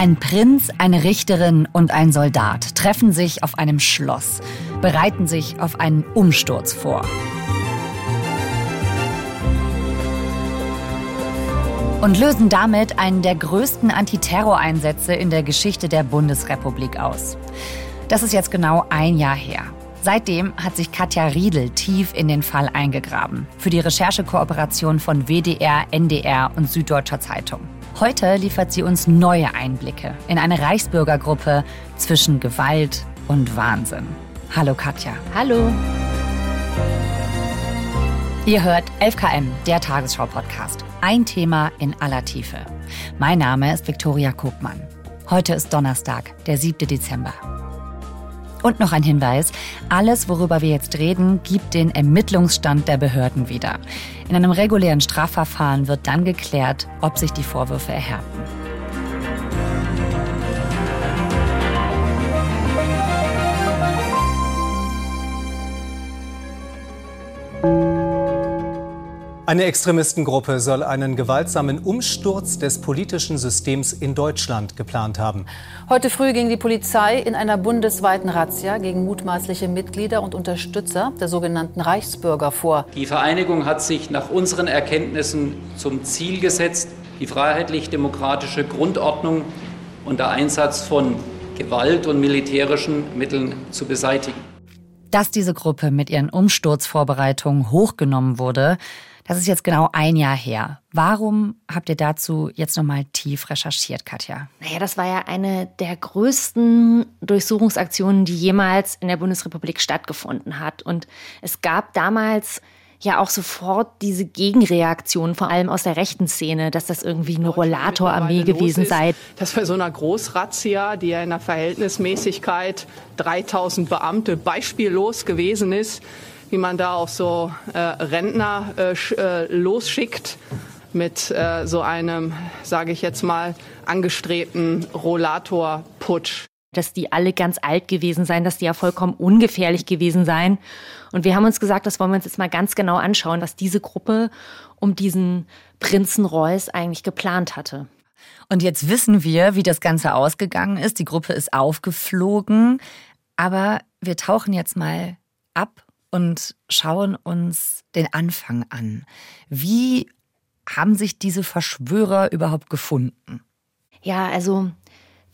Ein Prinz, eine Richterin und ein Soldat treffen sich auf einem Schloss, bereiten sich auf einen Umsturz vor. Und lösen damit einen der größten Antiterroreinsätze in der Geschichte der Bundesrepublik aus. Das ist jetzt genau ein Jahr her. Seitdem hat sich Katja Riedel tief in den Fall eingegraben. Für die Recherchekooperation von WDR, NDR und Süddeutscher Zeitung. Heute liefert sie uns neue Einblicke in eine Reichsbürgergruppe zwischen Gewalt und Wahnsinn. Hallo Katja. Hallo. Ihr hört 11KM, der Tagesschau-Podcast. Ein Thema in aller Tiefe. Mein Name ist Viktoria Kopmann. Heute ist Donnerstag, der 7. Dezember. Und noch ein Hinweis, alles, worüber wir jetzt reden, gibt den Ermittlungsstand der Behörden wieder. In einem regulären Strafverfahren wird dann geklärt, ob sich die Vorwürfe erhärten. Eine Extremistengruppe soll einen gewaltsamen Umsturz des politischen Systems in Deutschland geplant haben. Heute früh ging die Polizei in einer bundesweiten Razzia gegen mutmaßliche Mitglieder und Unterstützer der sogenannten Reichsbürger vor. Die Vereinigung hat sich nach unseren Erkenntnissen zum Ziel gesetzt, die freiheitlich-demokratische Grundordnung unter Einsatz von Gewalt und militärischen Mitteln zu beseitigen. Dass diese Gruppe mit ihren Umsturzvorbereitungen hochgenommen wurde, das ist jetzt genau ein Jahr her. Warum habt ihr dazu jetzt nochmal tief recherchiert, Katja? Naja, das war ja eine der größten Durchsuchungsaktionen, die jemals in der Bundesrepublik stattgefunden hat. Und es gab damals ja auch sofort diese Gegenreaktion, vor allem aus der rechten Szene, dass das irgendwie eine Rollatorarmee gewesen sei. Dass bei so einer Großrazzia, die ja in der Verhältnismäßigkeit 3000 Beamte beispiellos gewesen ist, wie man da auch so äh, Rentner äh, äh, losschickt mit äh, so einem, sage ich jetzt mal, angestrebten Rollatorputsch. Dass die alle ganz alt gewesen seien, dass die ja vollkommen ungefährlich gewesen seien. Und wir haben uns gesagt, das wollen wir uns jetzt mal ganz genau anschauen, was diese Gruppe um diesen Prinzen Reuß eigentlich geplant hatte. Und jetzt wissen wir, wie das Ganze ausgegangen ist. Die Gruppe ist aufgeflogen. Aber wir tauchen jetzt mal ab und schauen uns den Anfang an. Wie haben sich diese Verschwörer überhaupt gefunden? Ja, also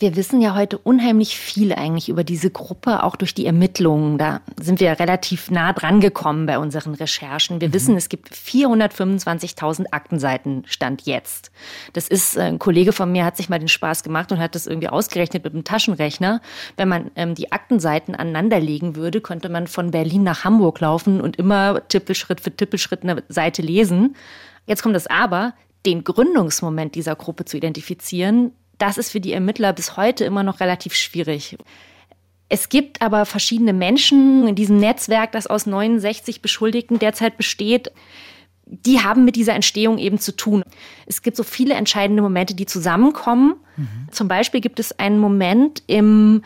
wir wissen ja heute unheimlich viel eigentlich über diese Gruppe, auch durch die Ermittlungen. Da sind wir relativ nah dran gekommen bei unseren Recherchen. Wir mhm. wissen, es gibt 425.000 Aktenseiten Stand jetzt. Das ist, äh, ein Kollege von mir hat sich mal den Spaß gemacht und hat das irgendwie ausgerechnet mit einem Taschenrechner. Wenn man ähm, die Aktenseiten aneinanderlegen würde, könnte man von Berlin nach Hamburg laufen und immer Tippelschritt für Tippelschritt eine Seite lesen. Jetzt kommt das Aber, den Gründungsmoment dieser Gruppe zu identifizieren, das ist für die Ermittler bis heute immer noch relativ schwierig. Es gibt aber verschiedene Menschen in diesem Netzwerk, das aus 69 Beschuldigten derzeit besteht, die haben mit dieser Entstehung eben zu tun. Es gibt so viele entscheidende Momente, die zusammenkommen. Mhm. Zum Beispiel gibt es einen Moment im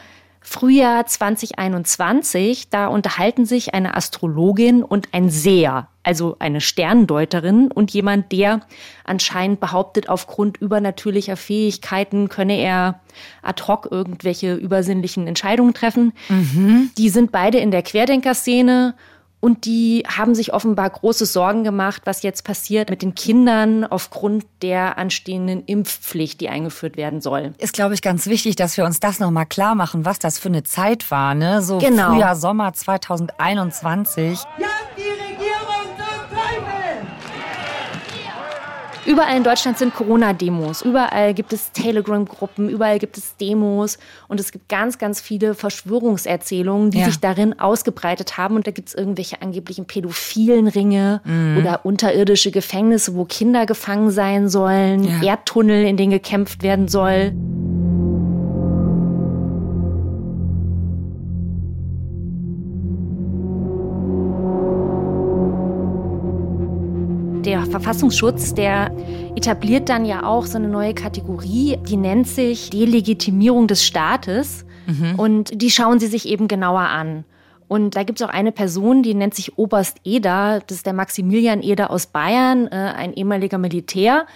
Frühjahr 2021, da unterhalten sich eine Astrologin und ein Seher, also eine Sterndeuterin und jemand, der anscheinend behauptet, aufgrund übernatürlicher Fähigkeiten könne er ad hoc irgendwelche übersinnlichen Entscheidungen treffen. Mhm. Die sind beide in der Querdenker-Szene und die haben sich offenbar große Sorgen gemacht, was jetzt passiert mit den Kindern aufgrund der anstehenden Impfpflicht, die eingeführt werden soll. Ist, glaube ich, ganz wichtig, dass wir uns das nochmal klar machen, was das für eine Zeit war. Ne? So genau. Frühjahr, Sommer 2021. Ja, Überall in Deutschland sind Corona-Demos. Überall gibt es Telegram-Gruppen, überall gibt es Demos. Und es gibt ganz, ganz viele Verschwörungserzählungen, die ja. sich darin ausgebreitet haben. Und da gibt es irgendwelche angeblichen pädophilen Ringe mhm. oder unterirdische Gefängnisse, wo Kinder gefangen sein sollen, ja. Erdtunnel, in denen gekämpft werden soll. Verfassungsschutz, der etabliert dann ja auch so eine neue Kategorie, die nennt sich Delegitimierung des Staates. Mhm. Und die schauen sie sich eben genauer an. Und da gibt es auch eine Person, die nennt sich Oberst Eder. Das ist der Maximilian Eder aus Bayern, äh, ein ehemaliger Militär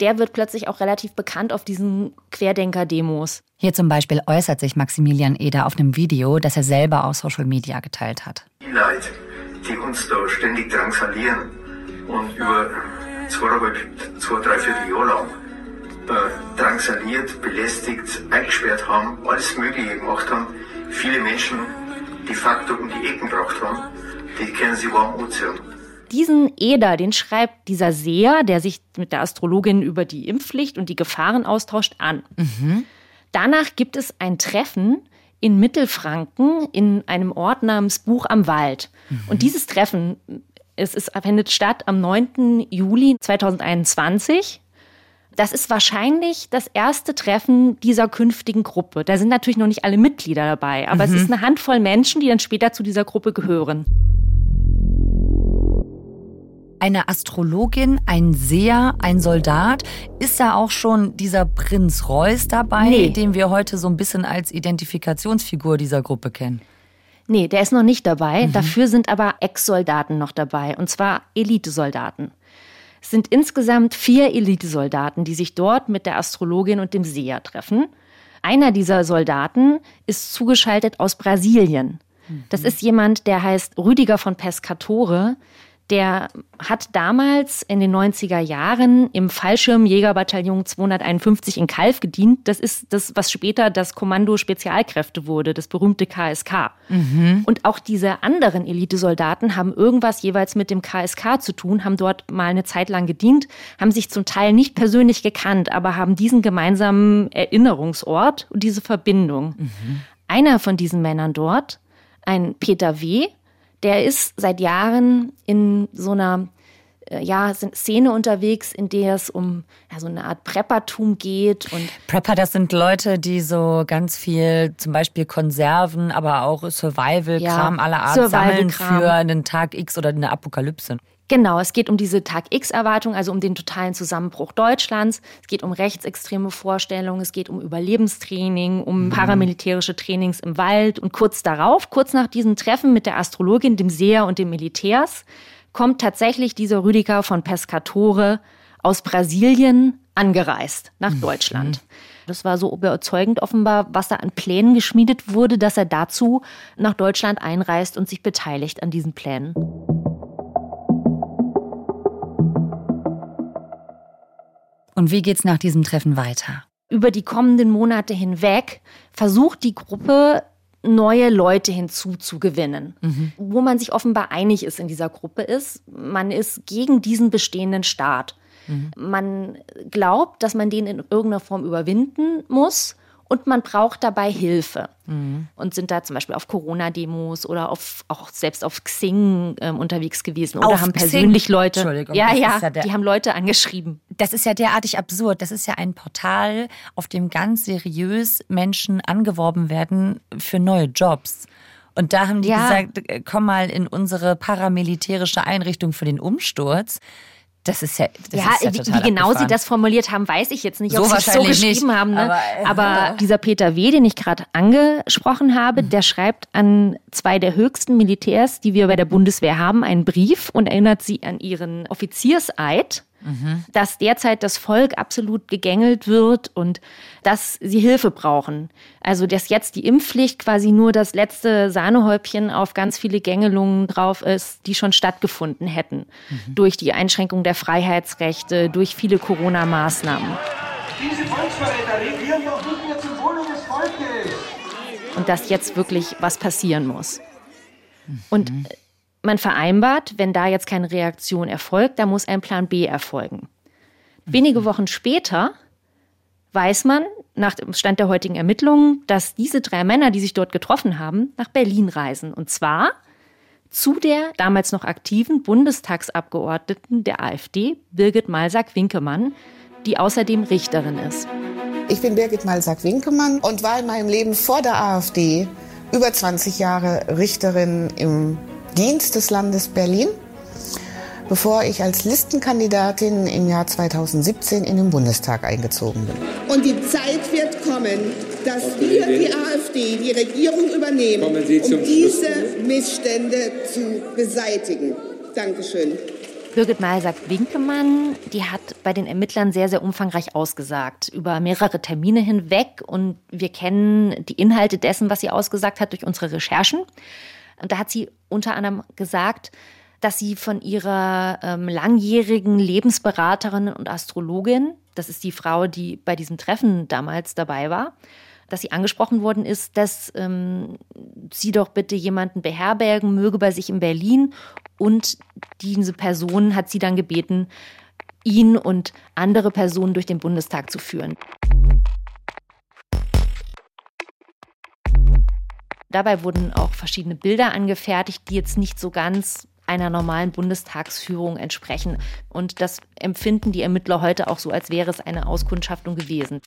der wird plötzlich auch relativ bekannt auf diesen Querdenker-Demos. Hier zum Beispiel äußert sich Maximilian Eder auf einem Video, das er selber auf Social Media geteilt hat. Die Leute, die uns da ständig drangsalieren und über zweieinhalb, zwei, drei Viertel lang äh, drangsaliert, belästigt, eingesperrt haben, alles Mögliche gemacht haben, viele Menschen de facto um die Ecken gebracht haben, die kennen sie warm Ozean. Diesen Eder, den schreibt dieser Seher, der sich mit der Astrologin über die Impfpflicht und die Gefahren austauscht, an. Mhm. Danach gibt es ein Treffen in Mittelfranken in einem Ort namens Buch am Wald. Mhm. Und dieses Treffen, es ist, findet statt am 9. Juli 2021. Das ist wahrscheinlich das erste Treffen dieser künftigen Gruppe. Da sind natürlich noch nicht alle Mitglieder dabei, aber mhm. es ist eine Handvoll Menschen, die dann später zu dieser Gruppe gehören eine Astrologin, ein Seher, ein Soldat. Ist da auch schon dieser Prinz Reuß dabei, nee. den wir heute so ein bisschen als Identifikationsfigur dieser Gruppe kennen? Nee, der ist noch nicht dabei. Mhm. Dafür sind aber Ex-Soldaten noch dabei, und zwar Elitesoldaten. Es sind insgesamt vier Elitesoldaten, die sich dort mit der Astrologin und dem Seher treffen. Einer dieser Soldaten ist zugeschaltet aus Brasilien. Das mhm. ist jemand, der heißt Rüdiger von Pescatore der hat damals in den 90er Jahren im Fallschirmjägerbataillon 251 in Kalf gedient. Das ist das, was später das Kommando Spezialkräfte wurde, das berühmte KSK. Mhm. Und auch diese anderen Elitesoldaten haben irgendwas jeweils mit dem KSK zu tun, haben dort mal eine Zeit lang gedient, haben sich zum Teil nicht persönlich gekannt, aber haben diesen gemeinsamen Erinnerungsort und diese Verbindung. Mhm. Einer von diesen Männern dort, ein Peter W., der ist seit Jahren in so einer äh, ja, Szene unterwegs, in der es um ja, so eine Art Preppertum geht. Und Prepper, das sind Leute, die so ganz viel, zum Beispiel Konserven, aber auch Survival-Kram ja, aller Art Survival sammeln für einen Tag X oder eine Apokalypse. Genau, es geht um diese Tag-X-Erwartung, also um den totalen Zusammenbruch Deutschlands. Es geht um rechtsextreme Vorstellungen, es geht um Überlebenstraining, um mhm. paramilitärische Trainings im Wald. Und kurz darauf, kurz nach diesem Treffen mit der Astrologin, dem Seher und dem Militärs, kommt tatsächlich dieser Rüdiger von Pescatore aus Brasilien angereist nach mhm. Deutschland. Das war so überzeugend offenbar, was da an Plänen geschmiedet wurde, dass er dazu nach Deutschland einreist und sich beteiligt an diesen Plänen. Und wie geht's nach diesem Treffen weiter? Über die kommenden Monate hinweg versucht die Gruppe neue Leute hinzuzugewinnen. Mhm. Wo man sich offenbar einig ist in dieser Gruppe ist, man ist gegen diesen bestehenden Staat. Mhm. Man glaubt, dass man den in irgendeiner Form überwinden muss und man braucht dabei Hilfe. Mhm. Und sind da zum Beispiel auf Corona-Demos oder auf, auch selbst auf Xing ähm, unterwegs gewesen oder auf haben persönlich Xing? Leute. Entschuldigung, ja, ja, ja die haben Leute angeschrieben. Das ist ja derartig absurd. Das ist ja ein Portal, auf dem ganz seriös Menschen angeworben werden für neue Jobs. Und da haben die ja. gesagt, äh, komm mal in unsere paramilitärische Einrichtung für den Umsturz. Das ist ja, das ja, ist ja wie, wie genau sie das formuliert haben, weiß ich jetzt nicht, ob so sie es so geschrieben nicht, haben. Ne? Aber, äh, aber, dieser Peter W., den ich gerade angesprochen habe, mhm. der schreibt an zwei der höchsten Militärs, die wir bei der Bundeswehr haben, einen Brief und erinnert sie an ihren Offizierseid mhm. dass derzeit das Volk absolut gegängelt wird und dass sie Hilfe brauchen. Also dass jetzt die Impfpflicht quasi nur das letzte Sahnehäubchen auf ganz viele Gängelungen drauf ist, die schon stattgefunden hätten. Mhm. Durch die Einschränkung der Freiheitsrechte, durch viele Corona-Maßnahmen. Diese Volksverräter regieren doch nicht mehr zum Wohle des Volkes. Und dass jetzt wirklich was passieren muss. Und mhm man vereinbart, wenn da jetzt keine Reaktion erfolgt, da muss ein Plan B erfolgen. Wenige mhm. Wochen später weiß man nach dem Stand der heutigen Ermittlungen, dass diese drei Männer, die sich dort getroffen haben, nach Berlin reisen. Und zwar zu der damals noch aktiven Bundestagsabgeordneten der AfD, Birgit Malsack-Winkemann, die außerdem Richterin ist. Ich bin Birgit Malsack-Winkemann und war in meinem Leben vor der AfD über 20 Jahre Richterin im Dienst des Landes Berlin, bevor ich als Listenkandidatin im Jahr 2017 in den Bundestag eingezogen bin. Und die Zeit wird kommen, dass wir, die AfD, die Regierung übernehmen, um diese Missstände zu beseitigen. Dankeschön. Birgit Mahl sagt, Winkemann, die hat bei den Ermittlern sehr, sehr umfangreich ausgesagt, über mehrere Termine hinweg. Und wir kennen die Inhalte dessen, was sie ausgesagt hat, durch unsere Recherchen. Und da hat sie unter anderem gesagt, dass sie von ihrer ähm, langjährigen Lebensberaterin und Astrologin, das ist die Frau, die bei diesem Treffen damals dabei war, dass sie angesprochen worden ist, dass ähm, sie doch bitte jemanden beherbergen möge bei sich in Berlin. Und diese Person hat sie dann gebeten, ihn und andere Personen durch den Bundestag zu führen. Dabei wurden auch verschiedene Bilder angefertigt, die jetzt nicht so ganz einer normalen Bundestagsführung entsprechen. Und das empfinden die Ermittler heute auch so, als wäre es eine Auskundschaftung gewesen.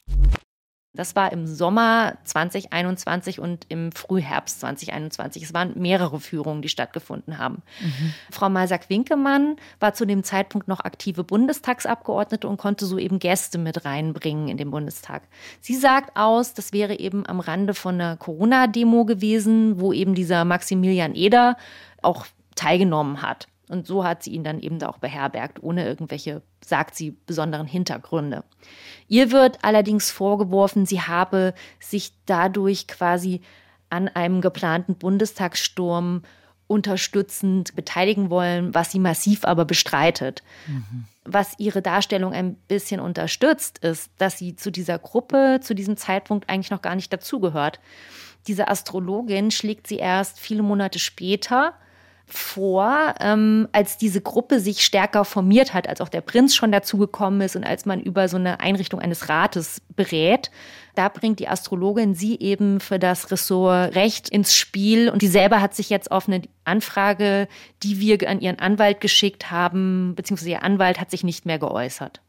Das war im Sommer 2021 und im Frühherbst 2021. Es waren mehrere Führungen, die stattgefunden haben. Mhm. Frau Malsack-Winkemann war zu dem Zeitpunkt noch aktive Bundestagsabgeordnete und konnte so eben Gäste mit reinbringen in den Bundestag. Sie sagt aus, das wäre eben am Rande von einer Corona-Demo gewesen, wo eben dieser Maximilian Eder auch teilgenommen hat. Und so hat sie ihn dann eben da auch beherbergt, ohne irgendwelche, sagt sie, besonderen Hintergründe. Ihr wird allerdings vorgeworfen, sie habe sich dadurch quasi an einem geplanten Bundestagssturm unterstützend beteiligen wollen, was sie massiv aber bestreitet. Mhm. Was ihre Darstellung ein bisschen unterstützt, ist, dass sie zu dieser Gruppe zu diesem Zeitpunkt eigentlich noch gar nicht dazugehört. Diese Astrologin schlägt sie erst viele Monate später vor, ähm, als diese Gruppe sich stärker formiert hat, als auch der Prinz schon dazugekommen ist und als man über so eine Einrichtung eines Rates berät. Da bringt die Astrologin sie eben für das Ressort Recht ins Spiel und die selber hat sich jetzt auf eine Anfrage, die wir an ihren Anwalt geschickt haben, beziehungsweise ihr Anwalt hat sich nicht mehr geäußert.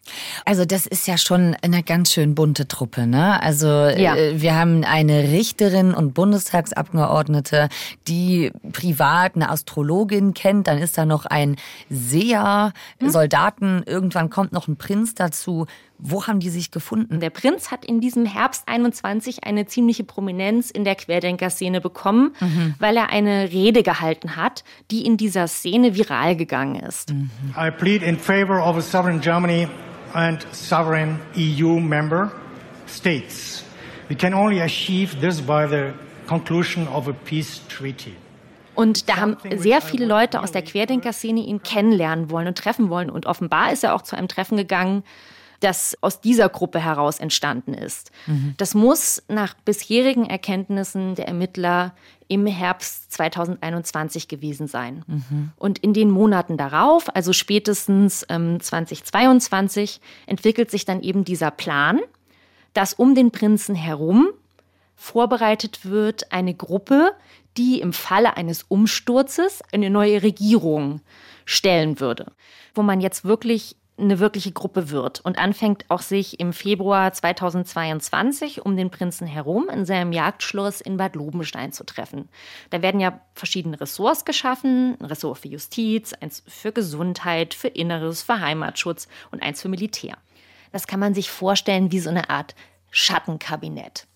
Also das ist ja schon eine ganz schön bunte Truppe, ne? Also ja. äh, wir haben eine Richterin und Bundestagsabgeordnete, die privat eine Astrologin kennt, dann ist da noch ein Seher, hm? Soldaten, irgendwann kommt noch ein Prinz dazu. Wo haben die sich gefunden? Der Prinz hat in diesem Herbst 21 eine ziemliche Prominenz in der Querdenker-Szene bekommen, mhm. weil er eine Rede gehalten hat, die in dieser Szene viral gegangen ist. Mhm. I plead in favor of a sovereign Germany and sovereign EU member states. We can only achieve this by the conclusion of a peace treaty. Und da haben sehr viele Leute aus der Querdenker-Szene ihn kennenlernen wollen und treffen wollen. Und offenbar ist er auch zu einem Treffen gegangen, das aus dieser Gruppe heraus entstanden ist. Mhm. Das muss nach bisherigen Erkenntnissen der Ermittler im Herbst 2021 gewesen sein. Mhm. Und in den Monaten darauf, also spätestens ähm, 2022, entwickelt sich dann eben dieser Plan, dass um den Prinzen herum vorbereitet wird eine Gruppe, die im Falle eines Umsturzes eine neue Regierung stellen würde, wo man jetzt wirklich eine wirkliche Gruppe wird und anfängt auch sich im Februar 2022 um den Prinzen herum in seinem Jagdschloss in Bad Lobenstein zu treffen. Da werden ja verschiedene Ressorts geschaffen, ein Ressort für Justiz, eins für Gesundheit, für Inneres, für Heimatschutz und eins für Militär. Das kann man sich vorstellen wie so eine Art Schattenkabinett.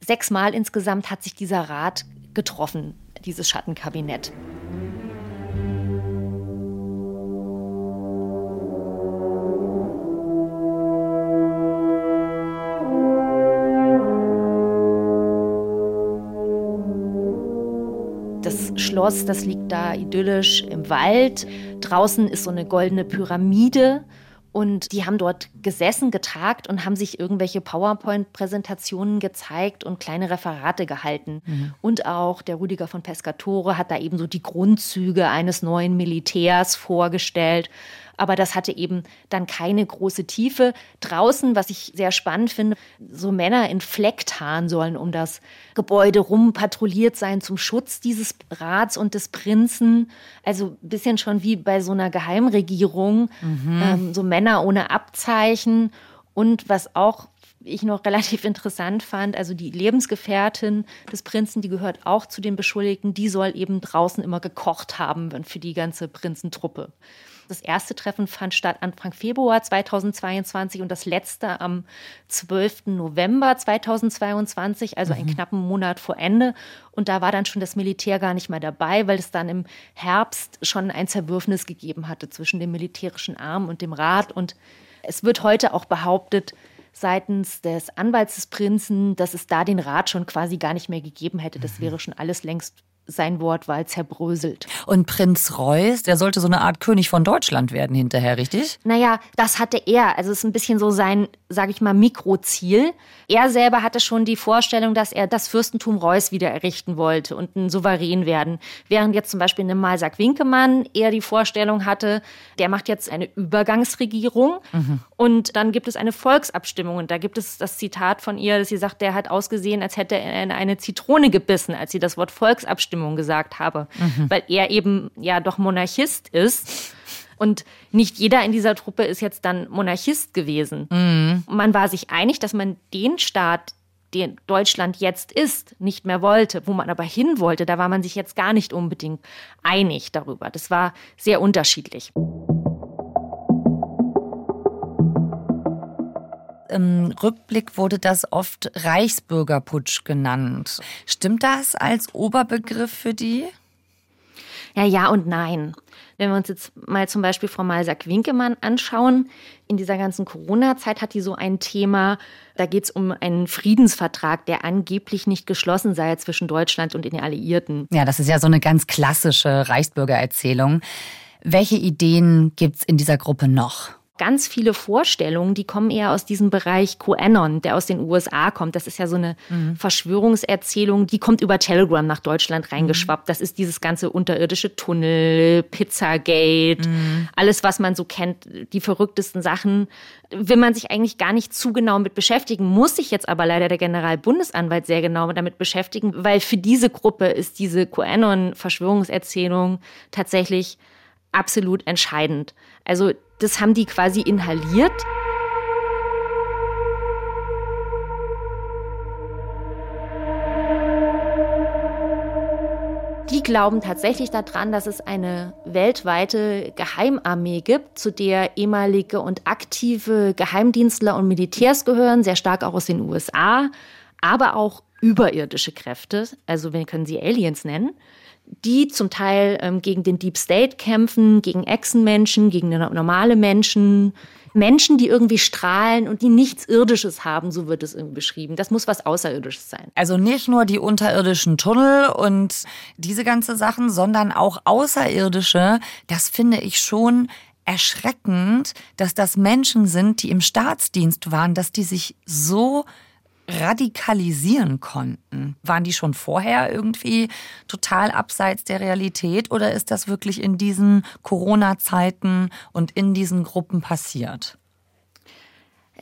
Sechsmal insgesamt hat sich dieser Rat getroffen, dieses Schattenkabinett. Schloss, das liegt da idyllisch im Wald. Draußen ist so eine goldene Pyramide. Und die haben dort gesessen, getagt und haben sich irgendwelche PowerPoint-Präsentationen gezeigt und kleine Referate gehalten. Mhm. Und auch der Rüdiger von Pescatore hat da eben so die Grundzüge eines neuen Militärs vorgestellt aber das hatte eben dann keine große Tiefe. Draußen, was ich sehr spannend finde, so Männer in Flecktarn sollen um das Gebäude rum patrouilliert sein zum Schutz dieses Rats und des Prinzen. Also ein bisschen schon wie bei so einer Geheimregierung, mhm. ähm, so Männer ohne Abzeichen. Und was auch ich noch relativ interessant fand, also die Lebensgefährtin des Prinzen, die gehört auch zu den Beschuldigten, die soll eben draußen immer gekocht haben für die ganze Prinzentruppe. Das erste Treffen fand statt Anfang Februar 2022 und das letzte am 12. November 2022, also einen mhm. knappen Monat vor Ende. Und da war dann schon das Militär gar nicht mehr dabei, weil es dann im Herbst schon ein Zerwürfnis gegeben hatte zwischen dem militärischen Arm und dem Rat. Und es wird heute auch behauptet, seitens des Anwalts des Prinzen, dass es da den Rat schon quasi gar nicht mehr gegeben hätte. Das mhm. wäre schon alles längst sein Wortwahl zerbröselt. Und Prinz Reuß, der sollte so eine Art König von Deutschland werden hinterher, richtig? Naja, das hatte er. Also es ist ein bisschen so sein, sage ich mal, Mikroziel. Er selber hatte schon die Vorstellung, dass er das Fürstentum Reuß wieder errichten wollte und ein Souverän werden. Während jetzt zum Beispiel eine Malsack Winkemann eher die Vorstellung hatte, der macht jetzt eine Übergangsregierung mhm. und dann gibt es eine Volksabstimmung. Und da gibt es das Zitat von ihr, dass sie sagt, der hat ausgesehen, als hätte er in eine Zitrone gebissen, als sie das Wort Volksabstimmung gesagt habe, mhm. weil er eben ja doch Monarchist ist. Und nicht jeder in dieser Truppe ist jetzt dann Monarchist gewesen. Mhm. Man war sich einig, dass man den Staat, den Deutschland jetzt ist, nicht mehr wollte. Wo man aber hin wollte, da war man sich jetzt gar nicht unbedingt einig darüber. Das war sehr unterschiedlich. Im Rückblick wurde das oft Reichsbürgerputsch genannt. Stimmt das als Oberbegriff für die? Ja, ja und nein. Wenn wir uns jetzt mal zum Beispiel Frau Malsack-Winkemann anschauen, in dieser ganzen Corona-Zeit hat die so ein Thema, da geht es um einen Friedensvertrag, der angeblich nicht geschlossen sei zwischen Deutschland und den Alliierten. Ja, das ist ja so eine ganz klassische Reichsbürgererzählung. Welche Ideen gibt es in dieser Gruppe noch? Ganz viele Vorstellungen, die kommen eher aus diesem Bereich QAnon, der aus den USA kommt. Das ist ja so eine mhm. Verschwörungserzählung, die kommt über Telegram nach Deutschland reingeschwappt. Mhm. Das ist dieses ganze unterirdische Tunnel, Pizzagate, mhm. alles, was man so kennt, die verrücktesten Sachen. Will man sich eigentlich gar nicht zu genau mit beschäftigen, muss sich jetzt aber leider der Generalbundesanwalt sehr genau damit beschäftigen, weil für diese Gruppe ist diese QAnon-Verschwörungserzählung tatsächlich absolut entscheidend. Also das haben die quasi inhaliert. Die glauben tatsächlich daran, dass es eine weltweite Geheimarmee gibt, zu der ehemalige und aktive Geheimdienstler und Militärs gehören, sehr stark auch aus den USA, aber auch überirdische Kräfte, also wir können sie Aliens nennen, die zum Teil ähm, gegen den Deep State kämpfen, gegen Echsenmenschen, gegen normale Menschen, Menschen, die irgendwie strahlen und die nichts Irdisches haben, so wird es irgendwie beschrieben. Das muss was Außerirdisches sein. Also nicht nur die unterirdischen Tunnel und diese ganze Sachen, sondern auch Außerirdische. Das finde ich schon erschreckend, dass das Menschen sind, die im Staatsdienst waren, dass die sich so radikalisieren konnten? Waren die schon vorher irgendwie total abseits der Realität oder ist das wirklich in diesen Corona-Zeiten und in diesen Gruppen passiert?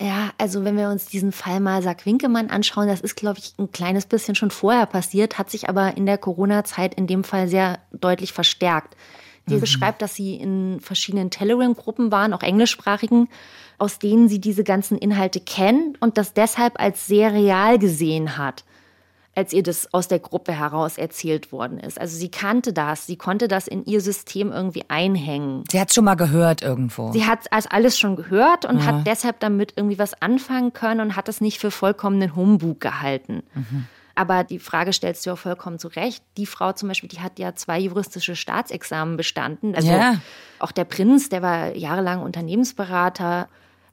Ja, also wenn wir uns diesen Fall mal Sack Winkemann anschauen, das ist, glaube ich, ein kleines bisschen schon vorher passiert, hat sich aber in der Corona-Zeit in dem Fall sehr deutlich verstärkt. Sie mhm. beschreibt, dass sie in verschiedenen Telegram-Gruppen waren, auch englischsprachigen, aus denen sie diese ganzen Inhalte kennt und das deshalb als sehr real gesehen hat, als ihr das aus der Gruppe heraus erzählt worden ist. Also sie kannte das, sie konnte das in ihr System irgendwie einhängen. Sie hat es schon mal gehört irgendwo. Sie hat also alles schon gehört und ja. hat deshalb damit irgendwie was anfangen können und hat es nicht für vollkommenen Humbug gehalten. Mhm. Aber die Frage stellst du ja vollkommen zu Recht. Die Frau zum Beispiel, die hat ja zwei juristische Staatsexamen bestanden. Also ja. auch der Prinz, der war jahrelang Unternehmensberater.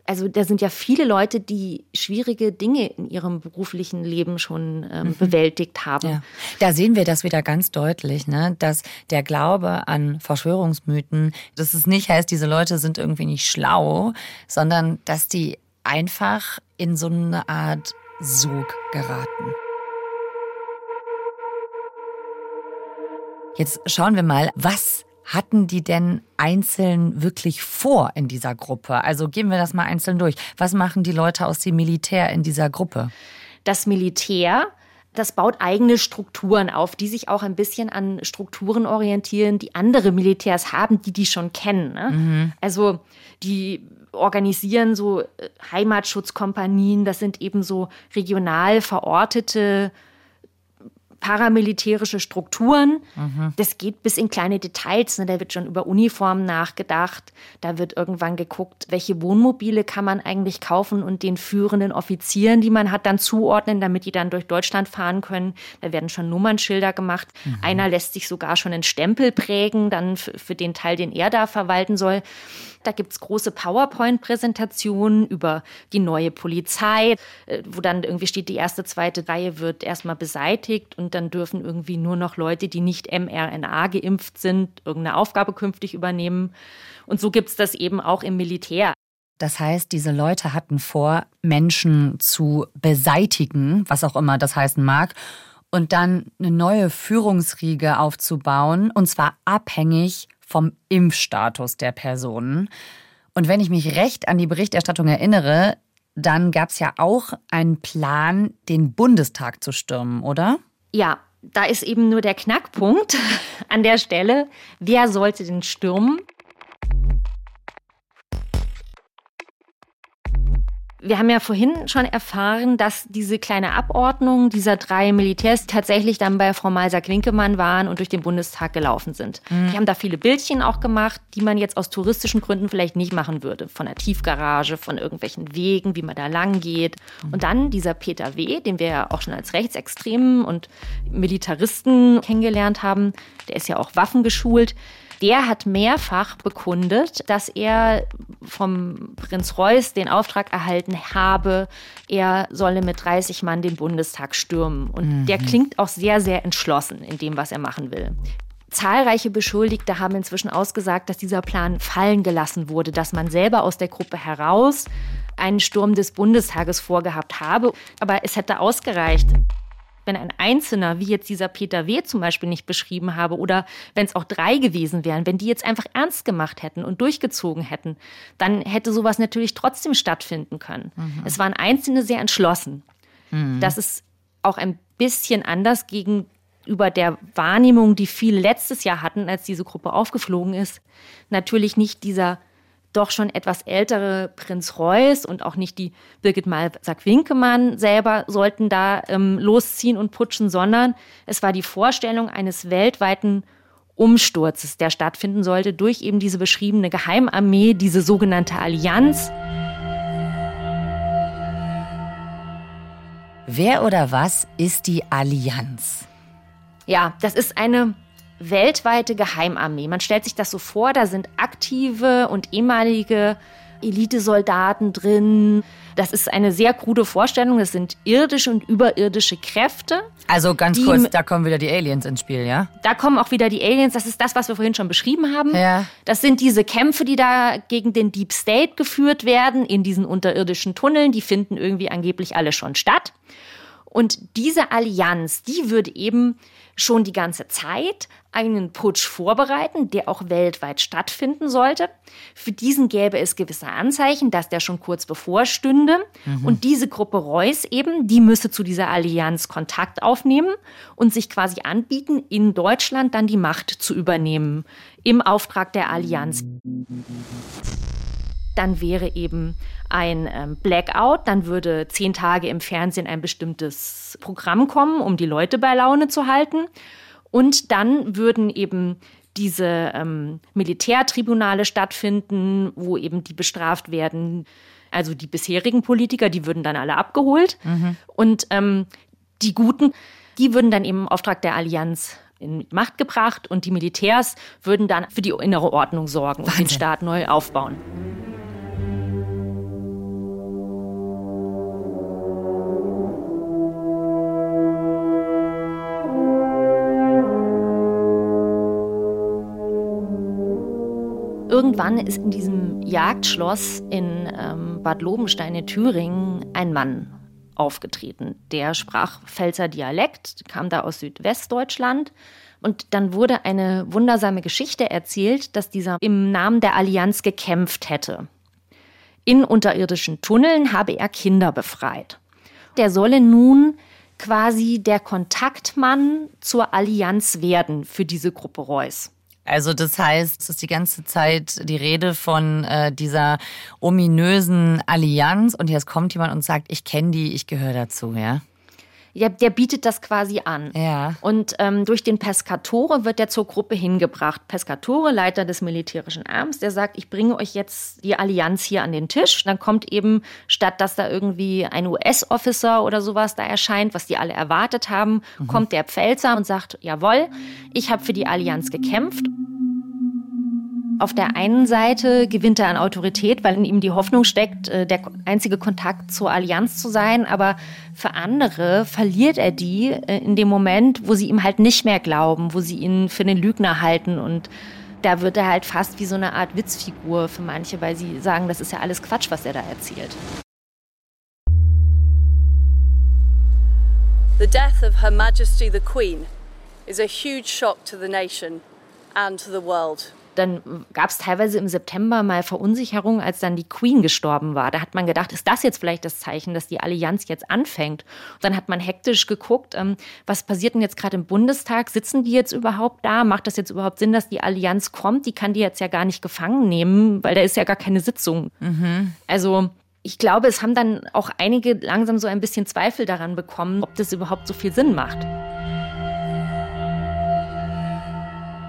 Also da sind ja viele Leute, die schwierige Dinge in ihrem beruflichen Leben schon ähm, mhm. bewältigt haben. Ja. Da sehen wir das wieder ganz deutlich, ne? dass der Glaube an Verschwörungsmythen, dass es nicht heißt, diese Leute sind irgendwie nicht schlau, sondern dass die einfach in so eine Art Sog geraten. Jetzt schauen wir mal, was hatten die denn einzeln wirklich vor in dieser Gruppe? Also gehen wir das mal einzeln durch. Was machen die Leute aus dem Militär in dieser Gruppe? Das Militär das baut eigene Strukturen auf, die sich auch ein bisschen an Strukturen orientieren, die andere Militärs haben, die die schon kennen. Ne? Mhm. Also die organisieren so äh, Heimatschutzkompanien, das sind eben so regional verortete paramilitärische Strukturen. Mhm. Das geht bis in kleine Details. Ne? Da wird schon über Uniformen nachgedacht. Da wird irgendwann geguckt, welche Wohnmobile kann man eigentlich kaufen und den führenden Offizieren, die man hat, dann zuordnen, damit die dann durch Deutschland fahren können. Da werden schon Nummernschilder gemacht. Mhm. Einer lässt sich sogar schon einen Stempel prägen, dann für den Teil, den er da verwalten soll. Da gibt es große PowerPoint-Präsentationen über die neue Polizei, äh, wo dann irgendwie steht, die erste, zweite Reihe wird erstmal beseitigt und dann dürfen irgendwie nur noch Leute, die nicht mRNA geimpft sind, irgendeine Aufgabe künftig übernehmen. Und so gibt es das eben auch im Militär. Das heißt, diese Leute hatten vor, Menschen zu beseitigen, was auch immer das heißen mag, und dann eine neue Führungsriege aufzubauen, und zwar abhängig vom Impfstatus der Personen. Und wenn ich mich recht an die Berichterstattung erinnere, dann gab es ja auch einen Plan, den Bundestag zu stürmen, oder? Ja, da ist eben nur der Knackpunkt an der Stelle. Wer sollte den stürmen? Wir haben ja vorhin schon erfahren, dass diese kleine Abordnung dieser drei Militärs tatsächlich dann bei Frau Malser-Klinkemann waren und durch den Bundestag gelaufen sind. Mhm. Die haben da viele Bildchen auch gemacht, die man jetzt aus touristischen Gründen vielleicht nicht machen würde. Von der Tiefgarage, von irgendwelchen Wegen, wie man da lang geht. Mhm. Und dann dieser Peter W., den wir ja auch schon als Rechtsextremen und Militaristen kennengelernt haben, der ist ja auch waffengeschult der hat mehrfach bekundet, dass er vom Prinz Reuß den Auftrag erhalten habe, er solle mit 30 Mann den Bundestag stürmen. Und mhm. der klingt auch sehr, sehr entschlossen in dem, was er machen will. Zahlreiche Beschuldigte haben inzwischen ausgesagt, dass dieser Plan fallen gelassen wurde, dass man selber aus der Gruppe heraus einen Sturm des Bundestages vorgehabt habe. Aber es hätte ausgereicht wenn ein Einzelner, wie jetzt dieser Peter W. zum Beispiel nicht beschrieben habe, oder wenn es auch drei gewesen wären, wenn die jetzt einfach ernst gemacht hätten und durchgezogen hätten, dann hätte sowas natürlich trotzdem stattfinden können. Mhm. Es waren Einzelne sehr entschlossen. Mhm. Das ist auch ein bisschen anders gegenüber der Wahrnehmung, die viele letztes Jahr hatten, als diese Gruppe aufgeflogen ist. Natürlich nicht dieser doch schon etwas ältere Prinz Reuß und auch nicht die Birgit Malsack-Winkemann selber sollten da ähm, losziehen und putschen, sondern es war die Vorstellung eines weltweiten Umsturzes, der stattfinden sollte durch eben diese beschriebene Geheimarmee, diese sogenannte Allianz. Wer oder was ist die Allianz? Ja, das ist eine weltweite Geheimarmee. Man stellt sich das so vor, da sind aktive und ehemalige Elitesoldaten drin. Das ist eine sehr krude Vorstellung. Das sind irdische und überirdische Kräfte. Also ganz kurz, da kommen wieder die Aliens ins Spiel, ja? Da kommen auch wieder die Aliens. Das ist das, was wir vorhin schon beschrieben haben. Ja. Das sind diese Kämpfe, die da gegen den Deep State geführt werden in diesen unterirdischen Tunneln. Die finden irgendwie angeblich alle schon statt. Und diese Allianz, die würde eben schon die ganze Zeit einen Putsch vorbereiten, der auch weltweit stattfinden sollte. Für diesen gäbe es gewisse Anzeichen, dass der schon kurz bevorstünde. Mhm. Und diese Gruppe Reuß eben, die müsse zu dieser Allianz Kontakt aufnehmen und sich quasi anbieten, in Deutschland dann die Macht zu übernehmen im Auftrag der Allianz. Dann wäre eben ein ähm, Blackout, dann würde zehn Tage im Fernsehen ein bestimmtes Programm kommen, um die Leute bei Laune zu halten. Und dann würden eben diese ähm, Militärtribunale stattfinden, wo eben die bestraft werden. Also die bisherigen Politiker, die würden dann alle abgeholt. Mhm. Und ähm, die Guten, die würden dann eben im Auftrag der Allianz in Macht gebracht und die Militärs würden dann für die innere Ordnung sorgen und Wahnsinn. den Staat neu aufbauen. Irgendwann ist in diesem Jagdschloss in ähm, Bad Lobenstein in Thüringen ein Mann aufgetreten. Der sprach Pfälzer Dialekt, kam da aus Südwestdeutschland. Und dann wurde eine wundersame Geschichte erzählt, dass dieser im Namen der Allianz gekämpft hätte. In unterirdischen Tunneln habe er Kinder befreit. Der solle nun quasi der Kontaktmann zur Allianz werden für diese Gruppe Reuß. Also das heißt, es ist die ganze Zeit die Rede von äh, dieser ominösen Allianz und jetzt kommt jemand und sagt, ich kenne die, ich gehöre dazu, ja? Ja, der bietet das quasi an. Ja. Und ähm, durch den Pescatore wird er zur Gruppe hingebracht. Pescatore, Leiter des militärischen Arms, der sagt, ich bringe euch jetzt die Allianz hier an den Tisch. Dann kommt eben, statt dass da irgendwie ein US-Officer oder sowas da erscheint, was die alle erwartet haben, mhm. kommt der Pfälzer und sagt, jawohl, ich habe für die Allianz gekämpft. Auf der einen Seite gewinnt er an Autorität, weil in ihm die Hoffnung steckt, äh, der einzige Kontakt zur Allianz zu sein. Aber für andere verliert er die äh, in dem Moment, wo sie ihm halt nicht mehr glauben, wo sie ihn für den Lügner halten. Und da wird er halt fast wie so eine Art Witzfigur für manche, weil sie sagen, das ist ja alles Quatsch, was er da erzählt. The death of Her Majesty the Queen is a huge shock to the nation and to the world. Dann gab es teilweise im September mal Verunsicherung, als dann die Queen gestorben war. Da hat man gedacht, ist das jetzt vielleicht das Zeichen, dass die Allianz jetzt anfängt? Und dann hat man hektisch geguckt, ähm, was passiert denn jetzt gerade im Bundestag? Sitzen die jetzt überhaupt da? Macht das jetzt überhaupt Sinn, dass die Allianz kommt? Die kann die jetzt ja gar nicht gefangen nehmen, weil da ist ja gar keine Sitzung. Mhm. Also ich glaube, es haben dann auch einige langsam so ein bisschen Zweifel daran bekommen, ob das überhaupt so viel Sinn macht.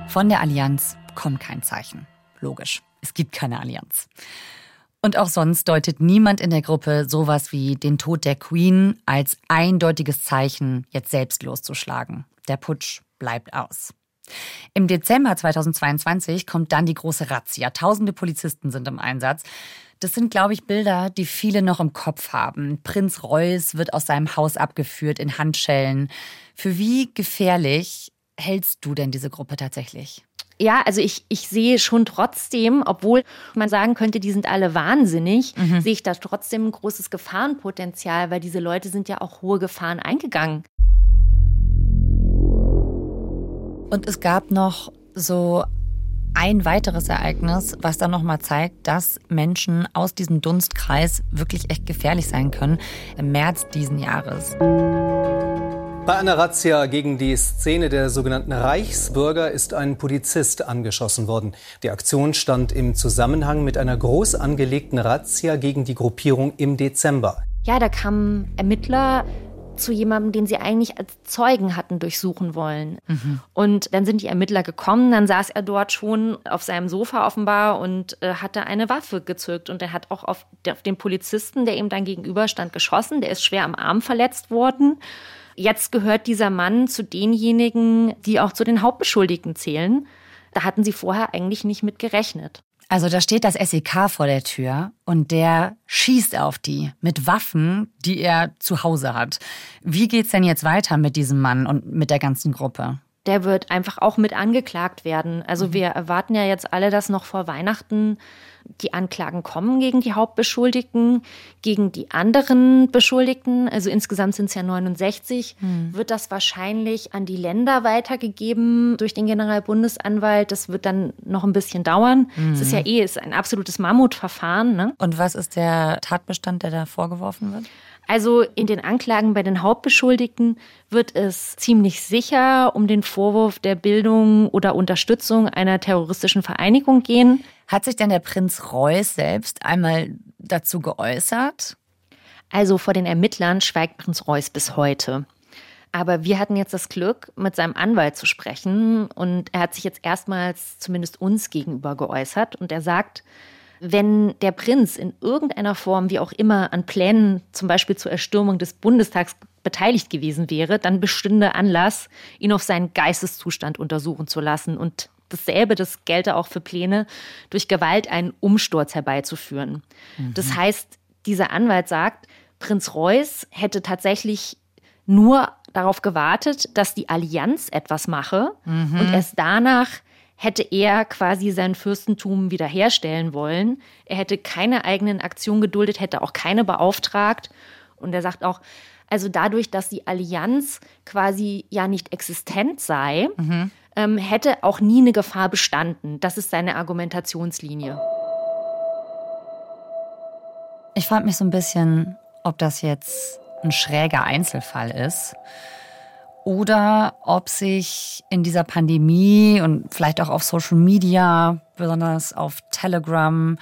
Von der Allianz kommt kein Zeichen. Logisch, es gibt keine Allianz. Und auch sonst deutet niemand in der Gruppe sowas wie den Tod der Queen als eindeutiges Zeichen, jetzt selbst loszuschlagen. Der Putsch bleibt aus. Im Dezember 2022 kommt dann die große Razzia. Tausende Polizisten sind im Einsatz. Das sind, glaube ich, Bilder, die viele noch im Kopf haben. Prinz Reuß wird aus seinem Haus abgeführt in Handschellen. Für wie gefährlich hältst du denn diese Gruppe tatsächlich? Ja, also ich, ich sehe schon trotzdem, obwohl man sagen könnte, die sind alle wahnsinnig, mhm. sehe ich da trotzdem ein großes Gefahrenpotenzial, weil diese Leute sind ja auch hohe Gefahren eingegangen. Und es gab noch so ein weiteres Ereignis, was dann nochmal zeigt, dass Menschen aus diesem Dunstkreis wirklich echt gefährlich sein können, im März diesen Jahres. Bei einer Razzia gegen die Szene der sogenannten Reichsbürger ist ein Polizist angeschossen worden. Die Aktion stand im Zusammenhang mit einer groß angelegten Razzia gegen die Gruppierung im Dezember. Ja, da kamen Ermittler zu jemandem, den sie eigentlich als Zeugen hatten durchsuchen wollen. Mhm. Und dann sind die Ermittler gekommen, dann saß er dort schon auf seinem Sofa offenbar und äh, hatte eine Waffe gezückt. Und er hat auch auf, auf den Polizisten, der ihm dann gegenüberstand, geschossen. Der ist schwer am Arm verletzt worden. Jetzt gehört dieser Mann zu denjenigen, die auch zu den Hauptbeschuldigten zählen. Da hatten sie vorher eigentlich nicht mit gerechnet. Also da steht das SEK vor der Tür und der schießt auf die mit Waffen, die er zu Hause hat. Wie geht's denn jetzt weiter mit diesem Mann und mit der ganzen Gruppe? Der wird einfach auch mit angeklagt werden. Also mhm. wir erwarten ja jetzt alle, dass noch vor Weihnachten die Anklagen kommen gegen die Hauptbeschuldigten, gegen die anderen Beschuldigten, also insgesamt sind es ja 69, hm. wird das wahrscheinlich an die Länder weitergegeben durch den Generalbundesanwalt. Das wird dann noch ein bisschen dauern. Es hm. ist ja eh ist ein absolutes Mammutverfahren. Ne? Und was ist der Tatbestand, der da vorgeworfen wird? Also in den Anklagen bei den Hauptbeschuldigten wird es ziemlich sicher um den Vorwurf der Bildung oder Unterstützung einer terroristischen Vereinigung gehen. Hat sich denn der Prinz Reuß selbst einmal dazu geäußert? Also vor den Ermittlern schweigt Prinz Reuß bis heute. Aber wir hatten jetzt das Glück, mit seinem Anwalt zu sprechen und er hat sich jetzt erstmals zumindest uns gegenüber geäußert und er sagt, wenn der Prinz in irgendeiner Form, wie auch immer, an Plänen zum Beispiel zur Erstürmung des Bundestags beteiligt gewesen wäre, dann bestünde Anlass, ihn auf seinen Geisteszustand untersuchen zu lassen und dasselbe, das gelte auch für Pläne, durch Gewalt einen Umsturz herbeizuführen. Mhm. Das heißt, dieser Anwalt sagt, Prinz Reuß hätte tatsächlich nur darauf gewartet, dass die Allianz etwas mache mhm. und erst danach hätte er quasi sein Fürstentum wiederherstellen wollen. Er hätte keine eigenen Aktionen geduldet, hätte auch keine beauftragt. Und er sagt auch, also dadurch, dass die Allianz quasi ja nicht existent sei, mhm ähm, hätte auch nie eine Gefahr bestanden. Das ist seine Argumentationslinie. Ich frage mich so ein bisschen, ob das jetzt ein schräger Einzelfall ist oder ob sich in dieser Pandemie und vielleicht auch auf Social Media, besonders auf Telegram,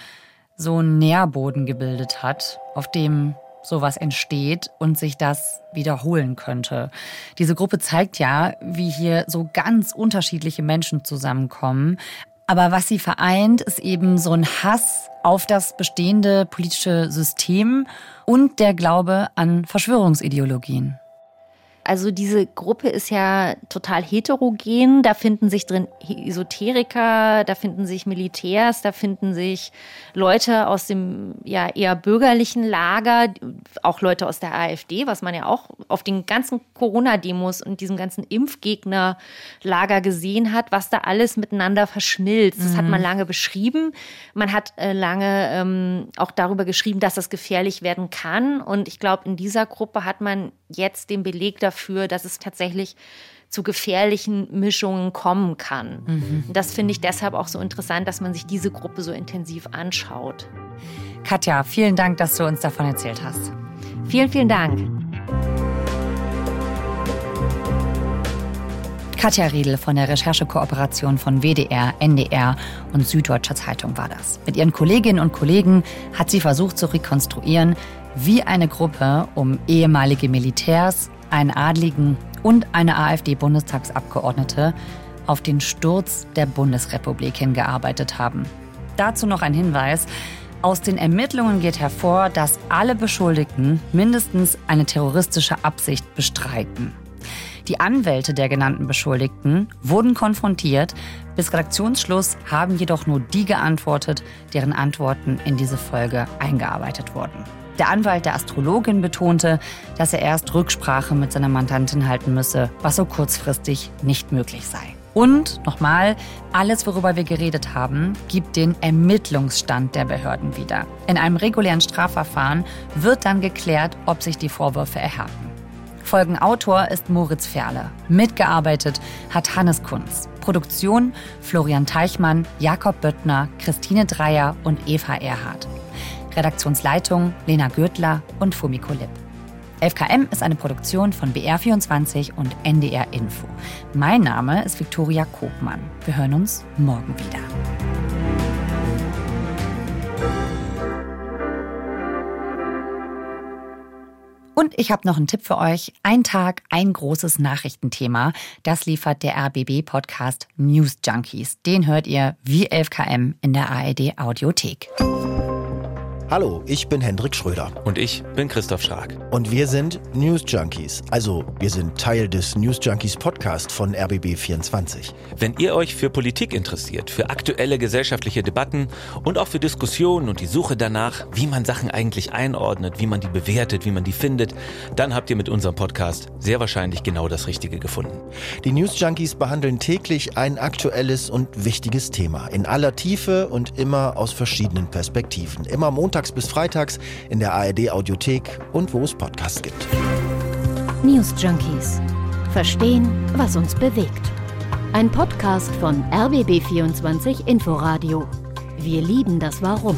so ein Nährboden gebildet hat, auf dem sowas entsteht und sich das wiederholen könnte. Diese Gruppe zeigt ja, wie hier so ganz unterschiedliche Menschen zusammenkommen. Aber was sie vereint, ist eben so ein Hass auf das bestehende politische System und der Glaube an Verschwörungsideologien. Also diese Gruppe ist ja total heterogen. Da finden sich drin Esoteriker, da finden sich Militärs, da finden sich Leute aus dem ja eher bürgerlichen Lager, auch Leute aus der AfD, was man ja auch auf den ganzen Corona-Demos und diesem ganzen Impfgegner-Lager gesehen hat, was da alles miteinander verschmilzt. Das mhm. hat man mhm. lange beschrieben. Man hat äh, lange ähm, auch darüber geschrieben, dass das gefährlich werden kann. Und ich glaube, in dieser Gruppe hat man jetzt den Beleg dafür, dass es tatsächlich zu gefährlichen Mischungen kommen kann. Mhm. Das finde ich deshalb auch so interessant, dass man sich diese Gruppe so intensiv anschaut. Katja, vielen Dank, dass du uns davon erzählt hast. Vielen, vielen Dank. Katja Riedel von der Recherchekooperation von WDR, NDR und Süddeutscher Zeitung war das. Mit ihren Kolleginnen und Kollegen hat sie versucht zu rekonstruieren, wie eine Gruppe um ehemalige Militärs, einen Adligen und eine AfD-Bundestagsabgeordnete auf den Sturz der Bundesrepublik hingearbeitet haben. Dazu noch ein Hinweis. Aus den Ermittlungen geht hervor, dass alle Beschuldigten mindestens eine terroristische Absicht bestreiten. Die Anwälte der genannten Beschuldigten wurden konfrontiert. Bis Redaktionsschluss haben jedoch nur die geantwortet, deren Antworten in diese Folge eingearbeitet wurden. Der Anwalt der Astrologin betonte, dass er erst Rücksprache mit seiner Mandantin halten müsse, was so kurzfristig nicht möglich sei. Und nochmal, alles, worüber wir geredet haben, gibt den Ermittlungsstand der Behörden wieder. In einem regulären Strafverfahren wird dann geklärt, ob sich die Vorwürfe erhärten. Folgenautor ist Moritz Ferle. Mitgearbeitet hat Hannes Kunz. Produktion Florian Teichmann, Jakob Böttner, Christine Dreier und Eva Erhardt. Redaktionsleitung Lena Gürtler und Fumiko Lipp. 11KM ist eine Produktion von BR24 und NDR Info. Mein Name ist Viktoria Kobmann. Wir hören uns morgen wieder. Und ich habe noch einen Tipp für euch. Ein Tag, ein großes Nachrichtenthema. Das liefert der RBB-Podcast News Junkies. Den hört ihr wie 11KM in der ARD Audiothek. Hallo, ich bin Hendrik Schröder. Und ich bin Christoph Schrag. Und wir sind News Junkies. Also, wir sind Teil des News Junkies Podcast von RBB24. Wenn ihr euch für Politik interessiert, für aktuelle gesellschaftliche Debatten und auch für Diskussionen und die Suche danach, wie man Sachen eigentlich einordnet, wie man die bewertet, wie man die findet, dann habt ihr mit unserem Podcast sehr wahrscheinlich genau das Richtige gefunden. Die News Junkies behandeln täglich ein aktuelles und wichtiges Thema in aller Tiefe und immer aus verschiedenen Perspektiven. Immer Montag montags bis freitags in der ARD Audiothek und wo es Podcasts gibt. News Junkies. Verstehen, was uns bewegt. Ein Podcast von RBB24 Inforadio. Wir lieben das Warum.